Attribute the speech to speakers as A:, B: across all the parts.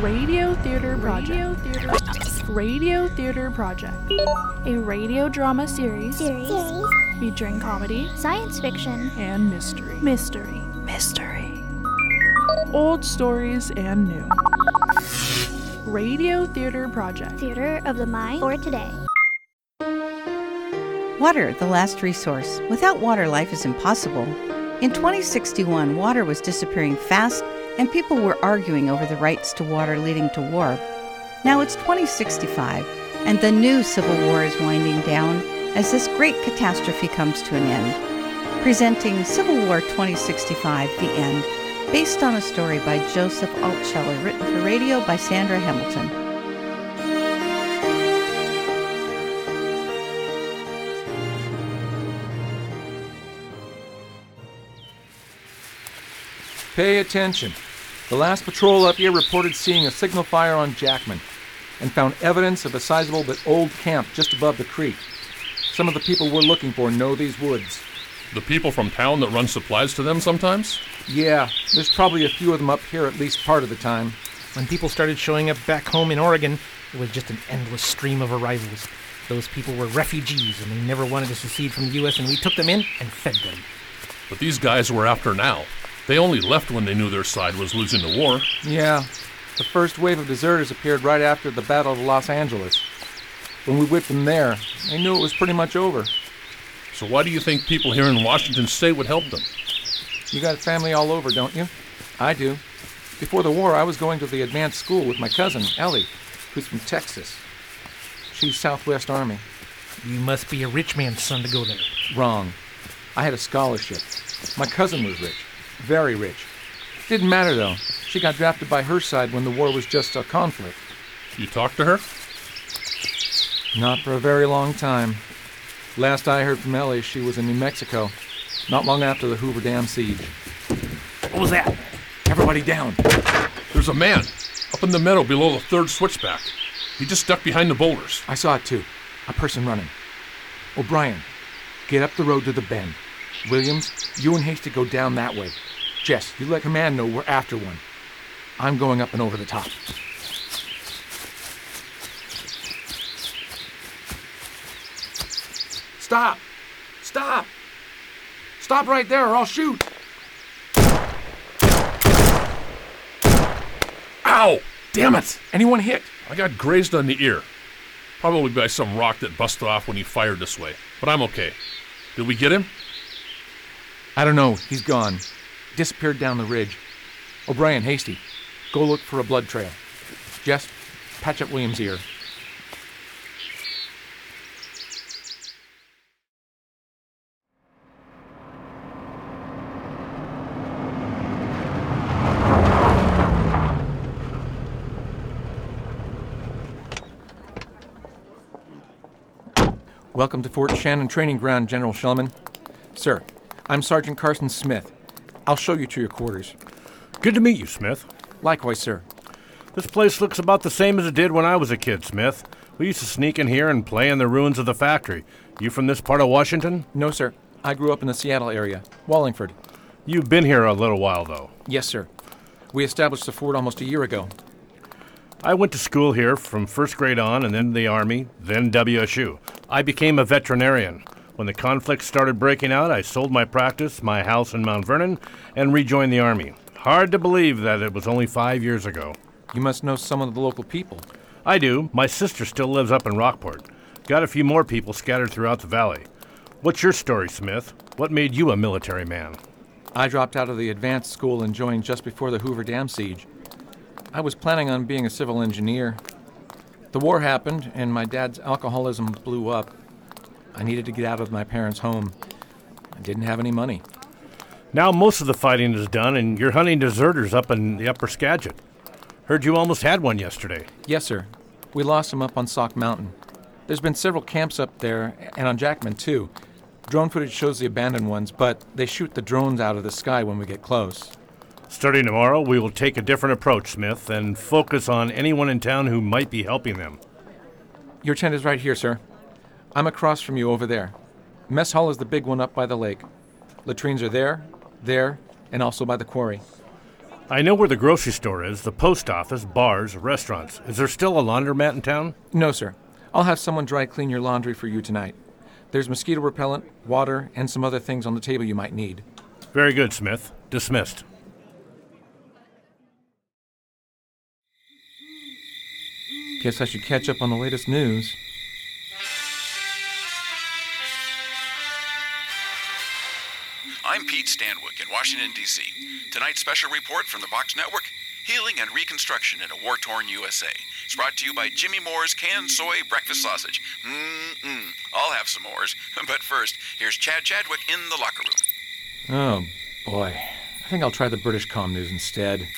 A: Radio Theater Project. Radio Theater Project. A radio drama series
B: Series.
A: featuring comedy
B: Science fiction.
A: and mystery. Mystery. Mystery. Old stories and new. Radio Theater Project.
B: Theater of the mind for today.
C: Water, the last resource. Without water, life is impossible. In 2061, water was disappearing fast, and people were arguing over the rights to water, leading to war. Now it's 2065, and the new Civil War is winding down as this great catastrophe comes to an end. Presenting Civil War 2065 The End, based on a story by Joseph Altsheller, written for radio by Sandra Hamilton.
D: Pay attention. The last patrol up here reported seeing a signal fire on Jackman and found evidence of a sizable but old camp just above the creek. Some of the people we're looking for know these woods.
E: The people from town that run supplies to them sometimes?
D: Yeah, there's probably a few of them up here at least part of the time.
F: When people started showing up back home in Oregon, it was just an endless stream of arrivals. Those people were refugees and they never wanted to secede from the U.S., and we took them in and fed them.
E: But these guys we're after now. They only left when they knew their side was losing the war.
D: Yeah, the first wave of deserters appeared right after the Battle of Los Angeles. When we whipped them there, they knew it was pretty much over.
E: So why do you think people here in Washington state would help them?
D: You got family all over, don't you? I do. Before the war, I was going to the advanced school with my cousin, Ellie, who's from Texas. She's Southwest Army.
F: You must be a rich man's son to go there.
D: Wrong. I had a scholarship. My cousin was rich. Very rich. Didn't matter, though. She got drafted by her side when the war was just a conflict.
E: You talked to her?
D: Not for a very long time. Last I heard from Ellie, she was in New Mexico, not long after the Hoover Dam siege.
F: What was that?
D: Everybody down.
E: There's a man up in the meadow below the third switchback. He just stuck behind the boulders.
D: I saw it too. A person running. O'Brien, get up the road to the bend. Williams, you and Hasty go down that way. Jess, you let command know we're after one. I'm going up and over the top. Stop! Stop! Stop right there or I'll shoot!
E: Ow! Damn it!
D: Anyone hit?
E: I got grazed on the ear. Probably by some rock that busted off when he fired this way. But I'm okay. Did we get him?
D: I don't know. He's gone. Disappeared down the ridge. O'Brien, Hasty, go look for a blood trail. Jess, patch up William's ear. Welcome to Fort Shannon Training Ground, General Shellman. Sir, I'm Sergeant Carson Smith. I'll show you to your quarters.
G: Good to meet you, Smith.
D: Likewise, sir.
G: This place looks about the same as it did when I was a kid, Smith. We used to sneak in here and play in the ruins of the factory. You from this part of Washington?
D: No, sir. I grew up in the Seattle area, Wallingford.
G: You've been here a little while, though.
D: Yes, sir. We established the fort almost a year ago.
G: I went to school here from first grade on, and then the Army, then WSU. I became a veterinarian. When the conflict started breaking out, I sold my practice, my house in Mount Vernon, and rejoined the Army. Hard to believe that it was only five years ago.
D: You must know some of the local people.
G: I do. My sister still lives up in Rockport. Got a few more people scattered throughout the valley. What's your story, Smith? What made you a military man?
D: I dropped out of the advanced school and joined just before the Hoover Dam siege. I was planning on being a civil engineer. The war happened, and my dad's alcoholism blew up. I needed to get out of my parents' home. I didn't have any money.
G: Now most of the fighting is done, and you're hunting deserters up in the upper Skagit. Heard you almost had one yesterday.
D: Yes, sir. We lost him up on Sauk Mountain. There's been several camps up there, and on Jackman, too. Drone footage shows the abandoned ones, but they shoot the drones out of the sky when we get close.
G: Starting tomorrow, we will take a different approach, Smith, and focus on anyone in town who might be helping them.
D: Your tent is right here, sir. I'm across from you over there. Mess hall is the big one up by the lake. Latrines are there, there, and also by the quarry.
G: I know where the grocery store is, the post office, bars, restaurants. Is there still a laundromat in town?
D: No, sir. I'll have someone dry clean your laundry for you tonight. There's mosquito repellent, water, and some other things on the table you might need.
G: Very good, Smith. Dismissed.
D: Guess I should catch up on the latest news.
H: I'm Pete Stanwick in Washington, D.C. Tonight's special report from the Box Network Healing and Reconstruction in a War Torn USA. It's brought to you by Jimmy Moore's canned soy breakfast sausage. Mmm, I'll have some Moore's. But first, here's Chad Chadwick in the locker room.
D: Oh, boy. I think I'll try the British Com News instead.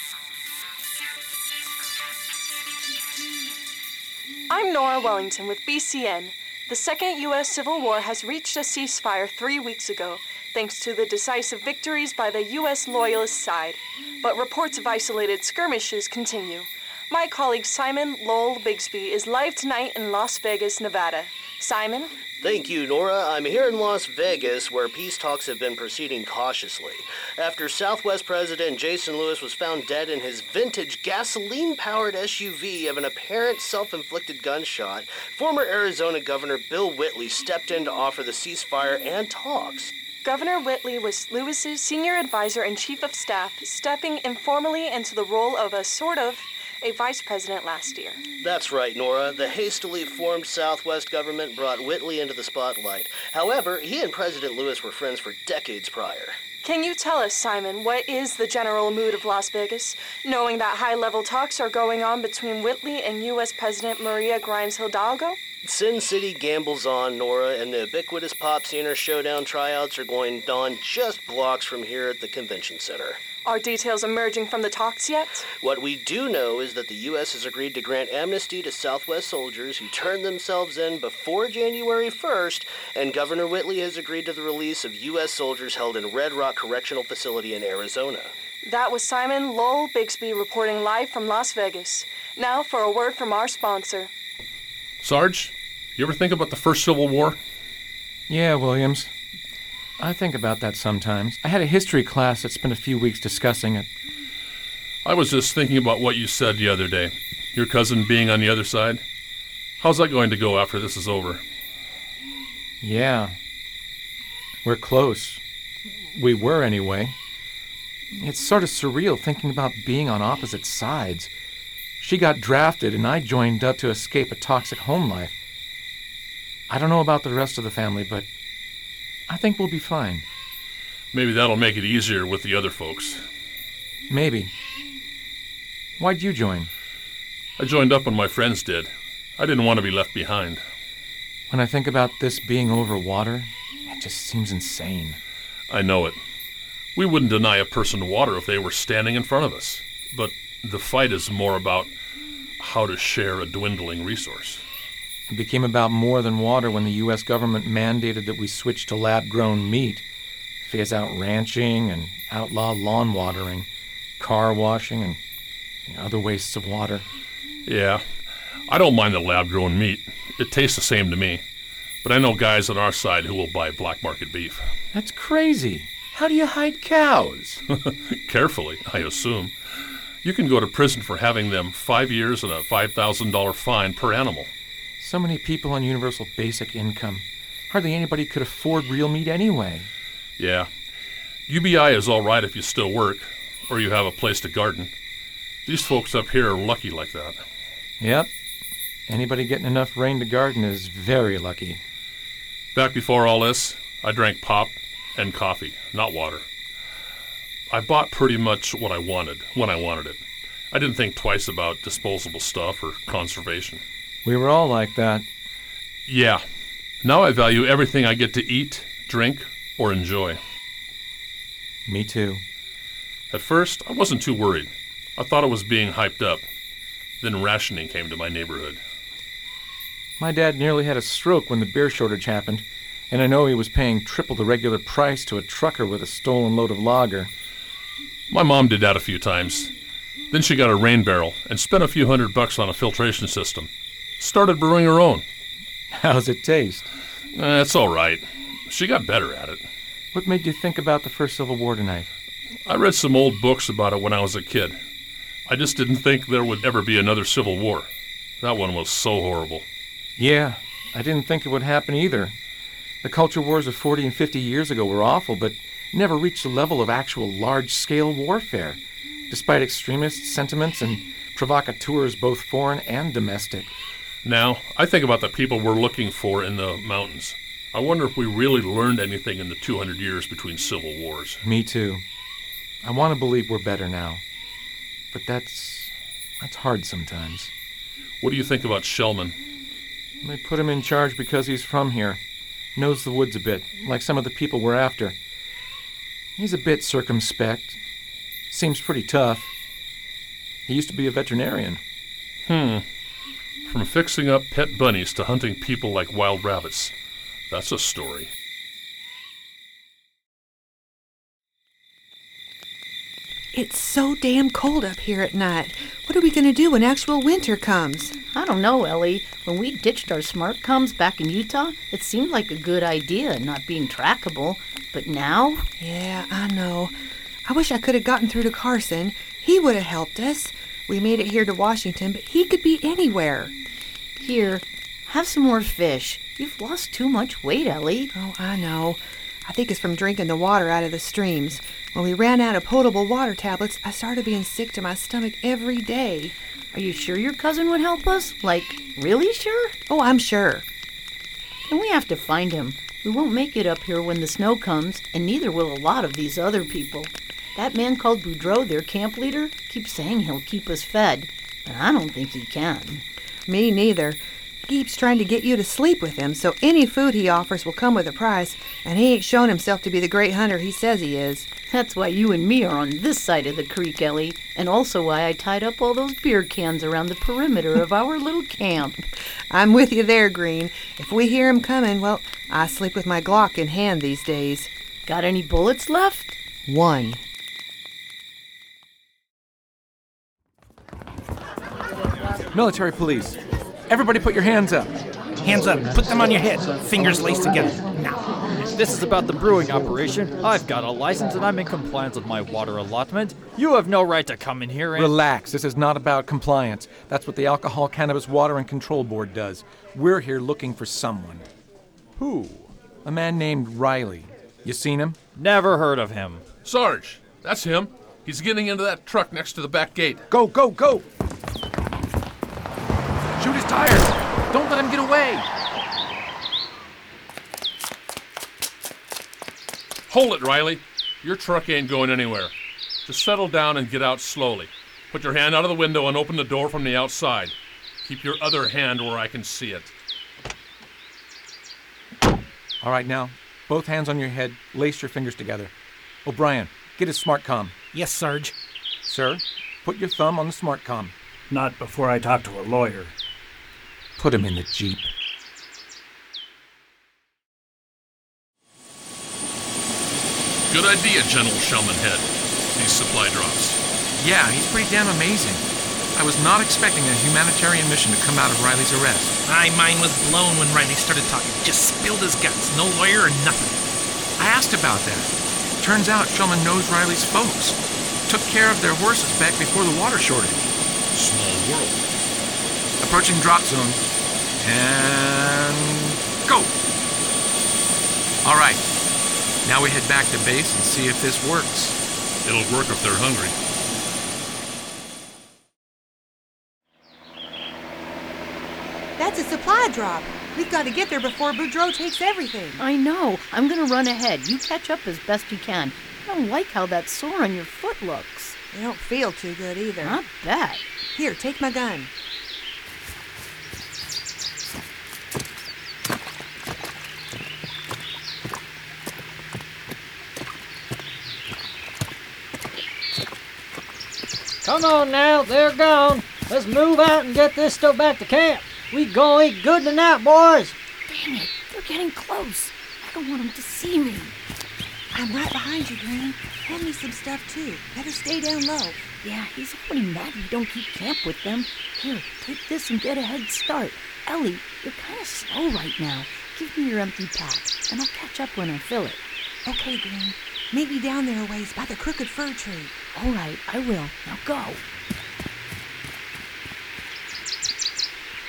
I: I'm Nora Wellington with BCN. The Second U.S. Civil War has reached a ceasefire three weeks ago, thanks to the decisive victories by the U.S. Loyalist side. But reports of isolated skirmishes continue. My colleague Simon Lowell Bigsby is live tonight in Las Vegas, Nevada. Simon?
J: Thank you, Nora. I'm here in Las Vegas where peace talks have been proceeding cautiously. After Southwest President Jason Lewis was found dead in his vintage gasoline powered SUV of an apparent self inflicted gunshot, former Arizona Governor Bill Whitley stepped in to offer the ceasefire and talks.
I: Governor Whitley was Lewis's senior advisor and chief of staff, stepping informally into the role of a sort of a vice president last year.
J: That's right, Nora. The hastily formed Southwest government brought Whitley into the spotlight. However, he and President Lewis were friends for decades prior.
I: Can you tell us, Simon, what is the general mood of Las Vegas, knowing that high level talks are going on between Whitley and U.S. President Maria Grimes Hidalgo?
J: Sin City gambles on, Nora, and the ubiquitous Pop Singer Showdown tryouts are going on just blocks from here at the convention center.
I: Are details emerging from the talks yet?
J: What we do know is that the U.S. has agreed to grant amnesty to Southwest soldiers who turned themselves in before January 1st, and Governor Whitley has agreed to the release of U.S. soldiers held in Red Rock Correctional Facility in Arizona.
I: That was Simon Lowell Bixby reporting live from Las Vegas. Now for a word from our sponsor.
E: Sarge, you ever think about the first Civil War?
D: Yeah, Williams. I think about that sometimes. I had a history class that spent a few weeks discussing it.
E: I was just thinking about what you said the other day. Your cousin being on the other side. How's that going to go after this is over?
D: Yeah. We're close. We were, anyway. It's sort of surreal thinking about being on opposite sides. She got drafted, and I joined up to escape a toxic home life. I don't know about the rest of the family, but I think we'll be fine.
E: Maybe that'll make it easier with the other folks.
D: Maybe. Why'd you join?
E: I joined up when my friends did. I didn't want to be left behind.
D: When I think about this being over water, it just seems insane.
E: I know it. We wouldn't deny a person water if they were standing in front of us. But the fight is more about how to share a dwindling resource.
D: It became about more than water when the U.S. government mandated that we switch to lab grown meat, phase out ranching, and outlaw lawn watering, car washing, and you know, other wastes of water.
E: Yeah, I don't mind the lab grown meat. It tastes the same to me. But I know guys on our side who will buy black market beef.
D: That's crazy. How do you hide cows?
E: Carefully, I assume. You can go to prison for having them five years and a $5,000 fine per animal.
D: So many people on universal basic income. Hardly anybody could afford real meat anyway.
E: Yeah. UBI is all right if you still work, or you have a place to garden. These folks up here are lucky like that.
D: Yep. Anybody getting enough rain to garden is very lucky.
E: Back before all this, I drank pop and coffee, not water. I bought pretty much what I wanted when I wanted it. I didn't think twice about disposable stuff or conservation.
D: We were all like that.
E: Yeah. Now I value everything I get to eat, drink, or enjoy.
D: Me too.
E: At first, I wasn't too worried. I thought it was being hyped up. Then rationing came to my neighborhood.
D: My dad nearly had a stroke when the beer shortage happened, and I know he was paying triple the regular price to a trucker with a stolen load of lager.
E: My mom did that a few times. Then she got a rain barrel and spent a few hundred bucks on a filtration system. Started brewing her own.
D: How's it taste?
E: Eh, it's all right. She got better at it.
D: What made you think about the First Civil War tonight?
E: I read some old books about it when I was a kid. I just didn't think there would ever be another civil war. That one was so horrible.
D: Yeah, I didn't think it would happen either. The culture wars of 40 and 50 years ago were awful, but never reached the level of actual large scale warfare, despite extremist sentiments and provocateurs both foreign and domestic.
E: Now, I think about the people we're looking for in the mountains. I wonder if we really learned anything in the 200 years between civil wars.
D: Me too. I want to believe we're better now. But that's that's hard sometimes.
E: What do you think about Shellman?
D: They put him in charge because he's from here. Knows the woods a bit, like some of the people we're after. He's a bit circumspect. Seems pretty tough. He used to be a veterinarian.
E: Hmm. From fixing up pet bunnies to hunting people like wild rabbits. That's a story.
K: It's so damn cold up here at night. What are we going to do when actual winter comes?
L: I don't know, Ellie. When we ditched our smart comms back in Utah, it seemed like a good idea, not being trackable. But now?
K: Yeah, I know. I wish I could have gotten through to Carson. He would have helped us. We made it here to Washington, but he could be anywhere.
L: Here, have some more fish. You've lost too much weight, Ellie.
K: Oh, I know. I think it's from drinking the water out of the streams. When we ran out of potable water tablets, I started being sick to my stomach every day.
L: Are you sure your cousin would help us? Like, really sure?
K: Oh, I'm sure.
L: Then we have to find him. We won't make it up here when the snow comes, and neither will a lot of these other people. That man called Boudreau, their camp leader, keeps saying he'll keep us fed, but I don't think he can.
K: Me neither. He keeps trying to get you to sleep with him, so any food he offers will come with a price, and he ain't shown himself to be the great hunter he says he is.
L: That's why you and me are on this side of the creek, Ellie, and also why I tied up all those beer cans around the perimeter of our little camp.
K: I'm with you there, Green. If we hear him coming, well, I sleep with my Glock in hand these days.
L: Got any bullets left?
K: One.
D: Military police. Everybody put your hands up.
F: Hands up. Put them on your head. Fingers laced together. Now.
M: This is about the brewing operation, I've got a license and I'm in compliance with my water allotment. You have no right to come in here and.
D: Relax. This is not about compliance. That's what the Alcohol, Cannabis, Water, and Control Board does. We're here looking for someone.
M: Who?
D: A man named Riley. You seen him?
M: Never heard of him.
E: Sarge, that's him. He's getting into that truck next to the back gate.
D: Go, go, go! Shoot his tires! Don't let him get away!
E: Hold it, Riley. Your truck ain't going anywhere. Just settle down and get out slowly. Put your hand out of the window and open the door from the outside. Keep your other hand where I can see it.
D: All right, now, both hands on your head, lace your fingers together. O'Brien, get his smart com.
F: Yes, Sarge.
D: Sir, put your thumb on the smart com.
N: Not before I talk to a lawyer.
D: Put him in the Jeep.
E: Good idea, General Shellman Head. These supply drops.
D: Yeah, he's pretty damn amazing. I was not expecting a humanitarian mission to come out of Riley's arrest.
F: My mind was blown when Riley started talking. Just spilled his guts. No lawyer or nothing.
D: I asked about that. Turns out Shellman knows Riley's folks. Took care of their horses back before the water shortage.
E: Small world.
D: Approaching drop zone. And go! All right. Now we head back to base and see if this works.
E: It'll work if they're hungry.
K: That's a supply drop. We've got to get there before Boudreau takes everything.
L: I know. I'm gonna run ahead. You catch up as best you can. I don't like how that sore on your foot looks.
K: They don't feel too good either.
L: Not bad.
K: Here, take my gun.
O: Come on now, they're gone. Let's move out and get this stuff back to camp. We gonna eat good tonight, boys.
L: Dang it, they're getting close. I don't want them to see me.
K: I'm right behind you, Green. Hand me some stuff too. Better stay down low.
L: Yeah, he's already mad we don't keep camp with them. Here, take this and get a head start. Ellie, you're kind of slow right now. Give me your empty pack, and I'll catch up when I fill it.
K: Okay, Green. Meet me down there a ways by the crooked fir tree.
L: All right, I will. Now go.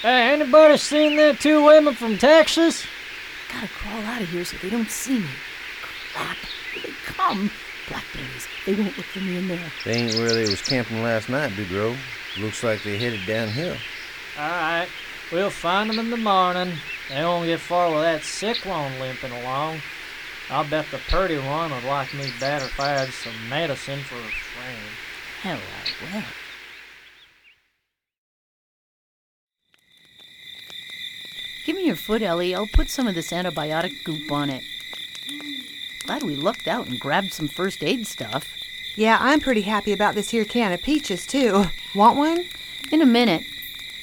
O: Hey, anybody seen them two women from Texas?
L: Gotta crawl out of here so they don't see me. Crap. Here they come. Blackberries. They won't look for me in there.
P: They ain't where they was camping last night, Boudreaux. Looks like they headed downhill.
O: All right, we'll find them in the morning. They won't get far with that sick one limping along. I'll bet the purty one would like me better if I had some medicine for a friend.
L: Hell, I will. Give me your foot, Ellie. I'll put some of this antibiotic goop on it. Glad we lucked out and grabbed some first aid stuff.
K: Yeah, I'm pretty happy about this here can of peaches, too. Want one?
L: In a minute.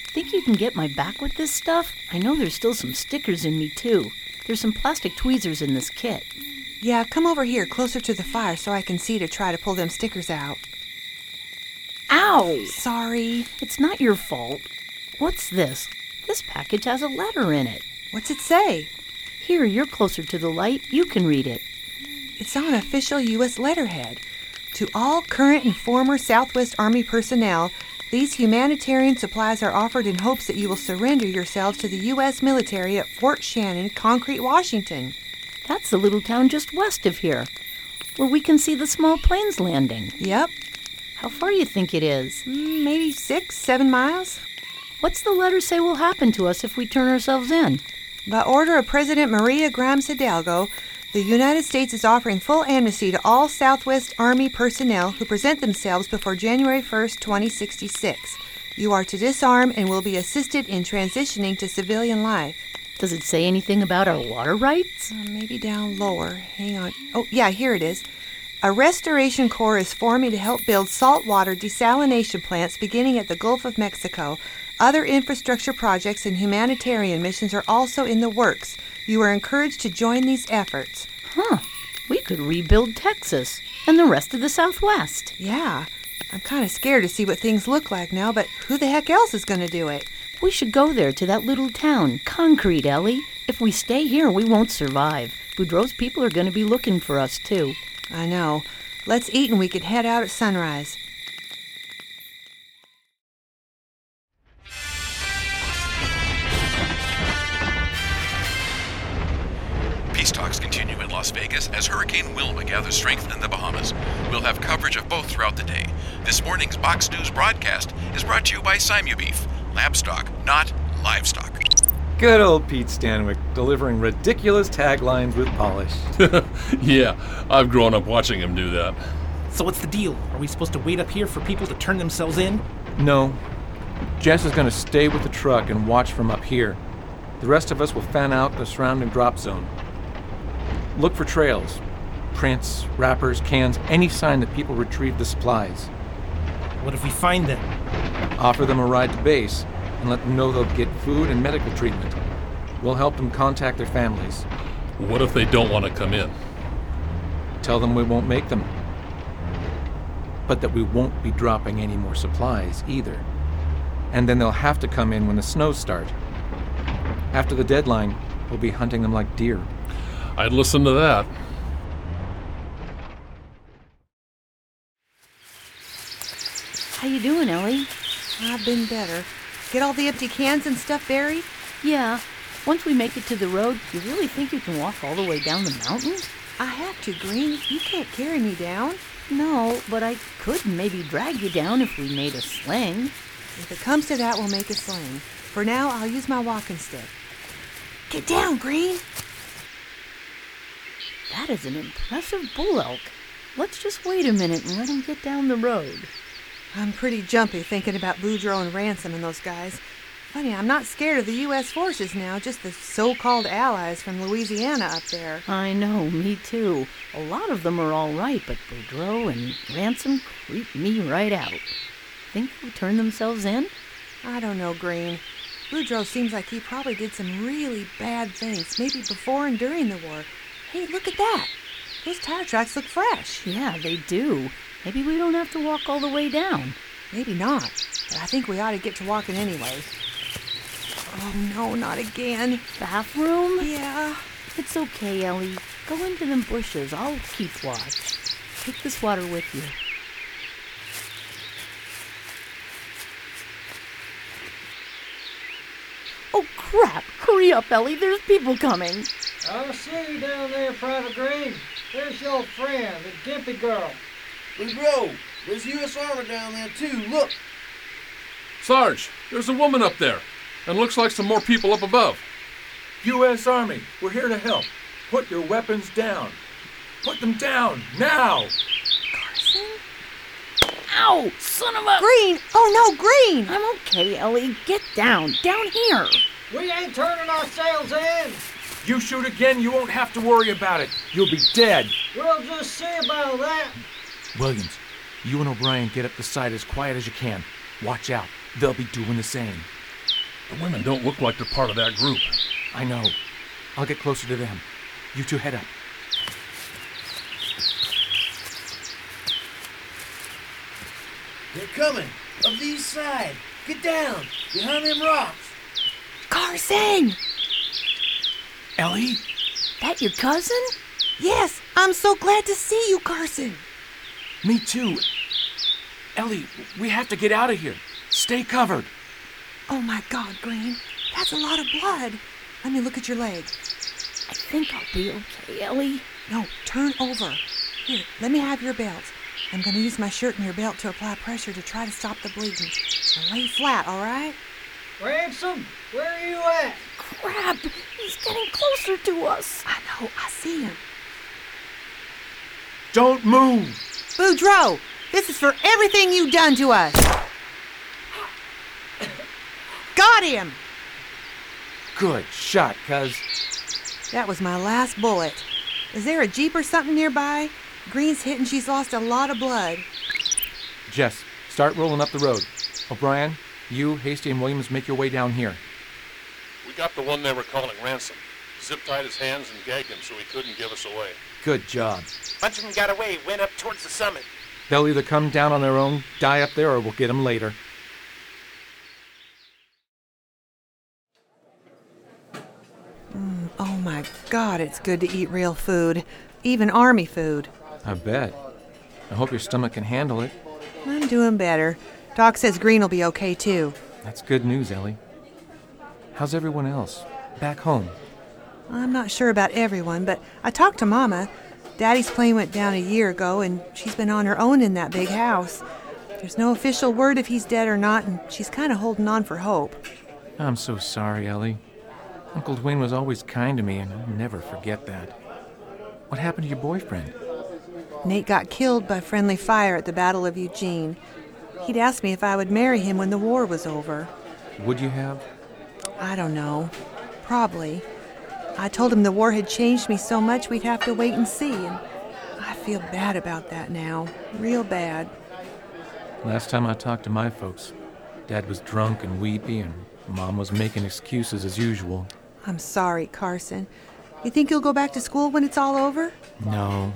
L: Think you can get my back with this stuff? I know there's still some stickers in me, too. There's some plastic tweezers in this kit.
K: Yeah, come over here closer to the fire so I can see to try to pull them stickers out.
L: Ow!
K: Sorry.
L: It's not your fault. What's this? This package has a letter in it.
K: What's it say?
L: Here, you're closer to the light. You can read it.
K: It's on official U.S. letterhead. To all current and former Southwest Army personnel, these humanitarian supplies are offered in hopes that you will surrender yourselves to the U.S. military at Fort Shannon, Concrete, Washington.
L: That's the little town just west of here, where we can see the small planes landing.
K: Yep.
L: How far do you think it is?
K: Mm, maybe six, seven miles.
L: What's the letter say will happen to us if we turn ourselves in?
K: By order of President Maria Grimes Hidalgo, the United States is offering full amnesty to all Southwest Army personnel who present themselves before January 1st, 2066. You are to disarm and will be assisted in transitioning to civilian life.
L: Does it say anything about our water rights?
K: Uh, maybe down lower. Hang on. Oh, yeah, here it is. A restoration corps is forming to help build saltwater desalination plants beginning at the Gulf of Mexico. Other infrastructure projects and humanitarian missions are also in the works. You are encouraged to join these efforts.
L: Huh. We could rebuild Texas and the rest of the Southwest.
K: Yeah. I'm kind of scared to see what things look like now, but who the heck else is going to do it?
L: We should go there to that little town, Concrete, Ellie. If we stay here, we won't survive. Boudreaux's people are going to be looking for us, too.
K: I know. Let's eat and we can head out at sunrise.
H: Peace talks continue in Las Vegas as Hurricane Wilma gathers strength in the Bahamas. We'll have coverage of both throughout the day. This morning's Box News broadcast is brought to you by Simu Beef, lab stock, not livestock.
D: Good old Pete Stanwick, delivering ridiculous taglines with polish.
E: yeah, I've grown up watching him do that.
F: So what's the deal? Are we supposed to wait up here for people to turn themselves in?
D: No. Jess is going to stay with the truck and watch from up here. The rest of us will fan out the surrounding drop zone. Look for trails, prints, wrappers, cans, any sign that people retrieve the supplies.
F: What if we find them?
D: Offer them a ride to base and let them know they'll get food and medical treatment. We'll help them contact their families.
E: What if they don't want to come in?
D: Tell them we won't make them. But that we won't be dropping any more supplies either. And then they'll have to come in when the snows start. After the deadline, we'll be hunting them like deer.
E: I'd listen to that.
L: How you doing, Ellie?
K: I've been better. Get all the empty cans and stuff buried?
L: Yeah. Once we make it to the road, you really think you can walk all the way down the mountain?
K: I have to, Green. You can't carry me down.
L: No, but I could maybe drag you down if we made a sling.
K: If it comes to that, we'll make a sling. For now, I'll use my walking stick. Get down, Green!
L: That is an impressive bull elk. Let's just wait a minute and let him get down the road.
K: I'm pretty jumpy thinking about Boudreaux and Ransom and those guys. Funny, I'm not scared of the U.S. forces now, just the so called allies from Louisiana up there.
L: I know, me too. A lot of them are all right, but Boudreaux and Ransom creep me right out. Think they'll turn themselves in?
K: I don't know, Green. Boudreaux seems like he probably did some really bad things, maybe before and during the war. Hey, look at that! Those tire tracks look fresh.
L: Yeah, they do. Maybe we don't have to walk all the way down.
K: Maybe not, but I think we ought to get to walking anyway. Oh no, not again.
L: Bathroom?
K: Yeah.
L: It's okay, Ellie. Go into them bushes. I'll keep watch. Take this water with you. Oh, crap! Hurry up, Ellie. There's people coming.
O: I see you down there, Private Green. There's your friend, the Gimpy girl.
P: Boudreaux, there's U.S. Armor down there too. Look.
E: Sarge, there's a woman up there, and looks like some more people up above.
D: U.S. Army, we're here to help. Put your weapons down. Put them down, now! Carson.
L: Ow! Son of a.
K: Green! Oh no, Green!
L: I'm okay, Ellie. Get down. Down here.
O: We ain't turning ourselves in.
D: You shoot again, you won't have to worry about it. You'll be dead.
O: We'll just see about that.
D: Williams, you and O'Brien get up the side as quiet as you can. Watch out. They'll be doing the same.
E: The women don't look like they're part of that group.
D: I know. I'll get closer to them. You two head up.
P: They're coming. Of the east side. Get down. Behind them rocks.
K: Carson!
D: Ellie?
L: That your cousin?
K: Yes, I'm so glad to see you, Carson.
D: Me too. Ellie, we have to get out of here. Stay covered.
K: Oh my god, Green. That's a lot of blood. Let me look at your leg.
L: I think I'll be okay, Ellie.
K: No, turn over. Here, let me have your belt. I'm going to use my shirt and your belt to apply pressure to try to stop the bleeding. Now lay flat, all right?
O: Ransom, where are you at?
L: Crap! He's getting closer to us.
K: I know, I see him.
D: Don't move!
K: Boudreaux, this is for everything you've done to us. Got him!
D: Good shot, cuz.
K: That was my last bullet. Is there a Jeep or something nearby? Green's hit and she's lost a lot of blood.
D: Jess, start rolling up the road. O'Brien, you, Hasty, and Williams make your way down here.
E: We got the one they were calling Ransom. Zip tied his hands and gagged him so he couldn't give us away.
D: Good job.
F: Bunch of them got away, went up towards the summit.
D: They'll either come down on their own, die up there, or we'll get them later.
K: Mm, oh my god, it's good to eat real food. Even army food.
D: I bet. I hope your stomach can handle it.
K: I'm doing better. Doc says Green will be okay too.
D: That's good news, Ellie. How's everyone else? Back home?
K: I'm not sure about everyone, but I talked to Mama. Daddy's plane went down a year ago, and she's been on her own in that big house. There's no official word if he's dead or not, and she's kind of holding on for hope.
D: I'm so sorry, Ellie. Uncle Dwayne was always kind to me, and I'll never forget that. What happened to your boyfriend?
K: Nate got killed by friendly fire at the Battle of Eugene. He'd asked me if I would marry him when the war was over.
D: Would you have?
K: I don't know. Probably. I told him the war had changed me so much we'd have to wait and see, and I feel bad about that now. Real bad.
D: Last time I talked to my folks, Dad was drunk and weepy, and Mom was making excuses as usual.
K: I'm sorry, Carson. You think you'll go back to school when it's all over?
D: No.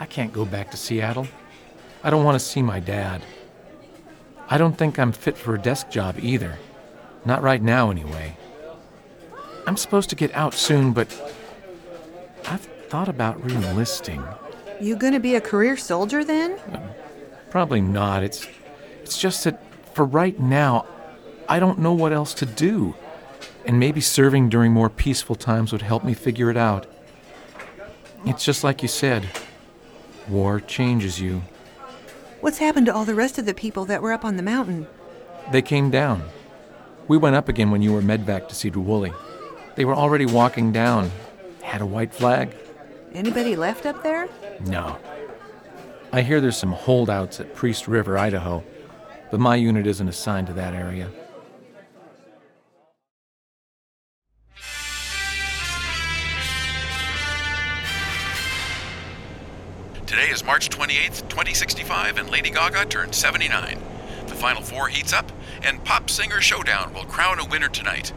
D: I can't go back to Seattle. I don't want to see my dad. I don't think I'm fit for a desk job either. Not right now, anyway. I'm supposed to get out soon, but I've thought about re-enlisting.
K: You gonna be a career soldier then?
D: Probably not. It's it's just that for right now, I don't know what else to do. And maybe serving during more peaceful times would help me figure it out. It's just like you said. War changes you.
K: What's happened to all the rest of the people that were up on the mountain?
D: They came down. We went up again when you were medvac to Sedro-Woolley. They were already walking down. Had a white flag.
K: Anybody left up there?
D: No. I hear there's some holdouts at Priest River, Idaho, but my unit isn't assigned to that area.
H: Today is March 28th, 2065, and Lady Gaga turned 79. The final four heats up, and Pop Singer Showdown will crown a winner tonight.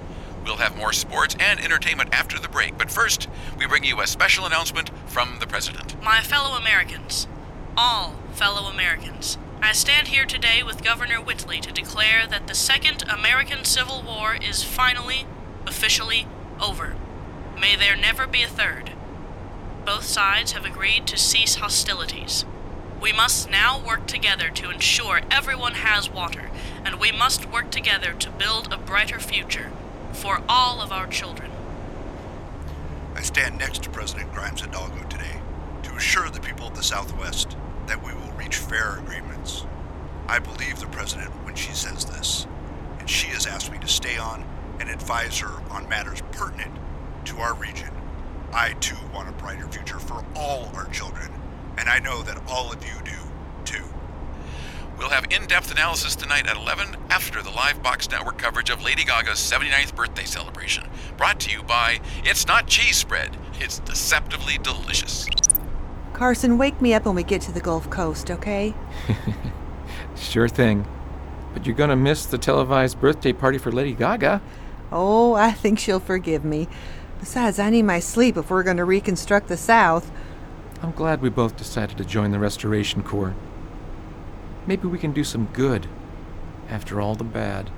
H: We'll have more sports and entertainment after the break, but first, we bring you a special announcement from the President.
Q: My fellow Americans, all fellow Americans, I stand here today with Governor Whitley to declare that the Second American Civil War is finally, officially over. May there never be a third. both sides have agreed to cease hostilities. We must now work together to ensure everyone has water, and we must work together to build a brighter future for all of our children.
R: I stand next to President Grimes Hidalgo today to assure the people of the Southwest that we will reach fair agreements. I believe the President when she says this, and she has asked me to stay on and advise her on matters pertinent to our region. I too want a brighter future for all our children, and I know that all of you do.
H: We'll have in depth analysis tonight at 11 after the live Box Network coverage of Lady Gaga's 79th birthday celebration. Brought to you by It's Not Cheese Spread, it's deceptively delicious.
K: Carson, wake me up when we get to the Gulf Coast, okay?
D: Sure thing. But you're gonna miss the televised birthday party for Lady Gaga.
K: Oh, I think she'll forgive me. Besides, I need my sleep if we're going to reconstruct the South.
D: I'm glad we both decided to join the Restoration Corps. Maybe we can do some good after all the bad.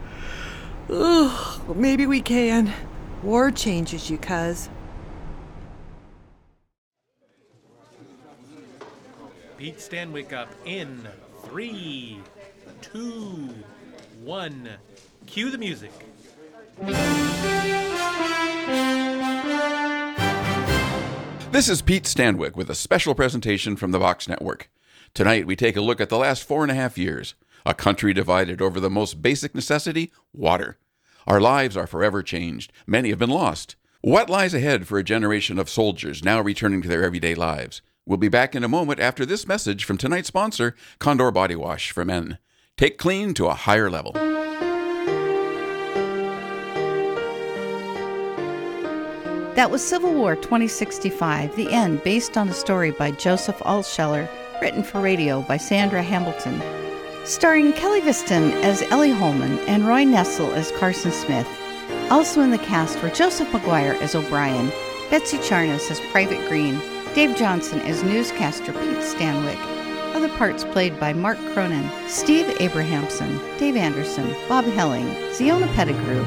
K: Ugh, maybe we can. War changes you, cuz.
F: Pete Stanwick up in three, two, one. Cue the music.
H: This is Pete Stanwick with a special presentation from the Vox Network. Tonight, we take a look at the last four and a half years, a country divided over the most basic necessity water. Our lives are forever changed. Many have been lost. What lies ahead for a generation of soldiers now returning to their everyday lives? We'll be back in a moment after this message from tonight's sponsor, Condor Body Wash for Men. Take clean to a higher level.
C: That was Civil War 2065, The End, based on a story by Joseph Altsheller, written for radio by Sandra Hamilton. Starring Kelly Viston as Ellie Holman and Roy Nessel as Carson Smith. Also in the cast were Joseph McGuire as O'Brien, Betsy Charnas as Private Green, Dave Johnson as newscaster Pete Stanwick. Other parts played by Mark Cronin, Steve Abrahamson, Dave Anderson, Bob Helling, Ziona Pettigrew,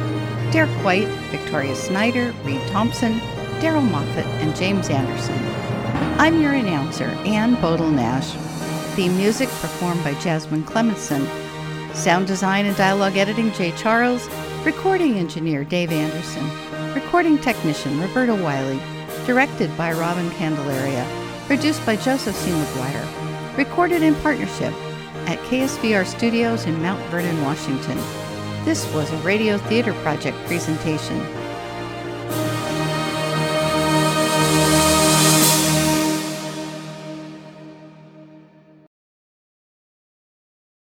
C: Derek White, Victoria Snyder, Reed Thompson, Daryl Moffat, and James Anderson. I'm your announcer, Ann Bodel Nash. Theme music performed by Jasmine Clemenson. Sound design and dialogue editing Jay Charles. Recording engineer Dave Anderson. Recording technician Roberta Wiley. Directed by Robin Candelaria. Produced by Joseph C. McGuire. Recorded in partnership at KSVR Studios in Mount Vernon, Washington. This was a Radio Theater Project presentation.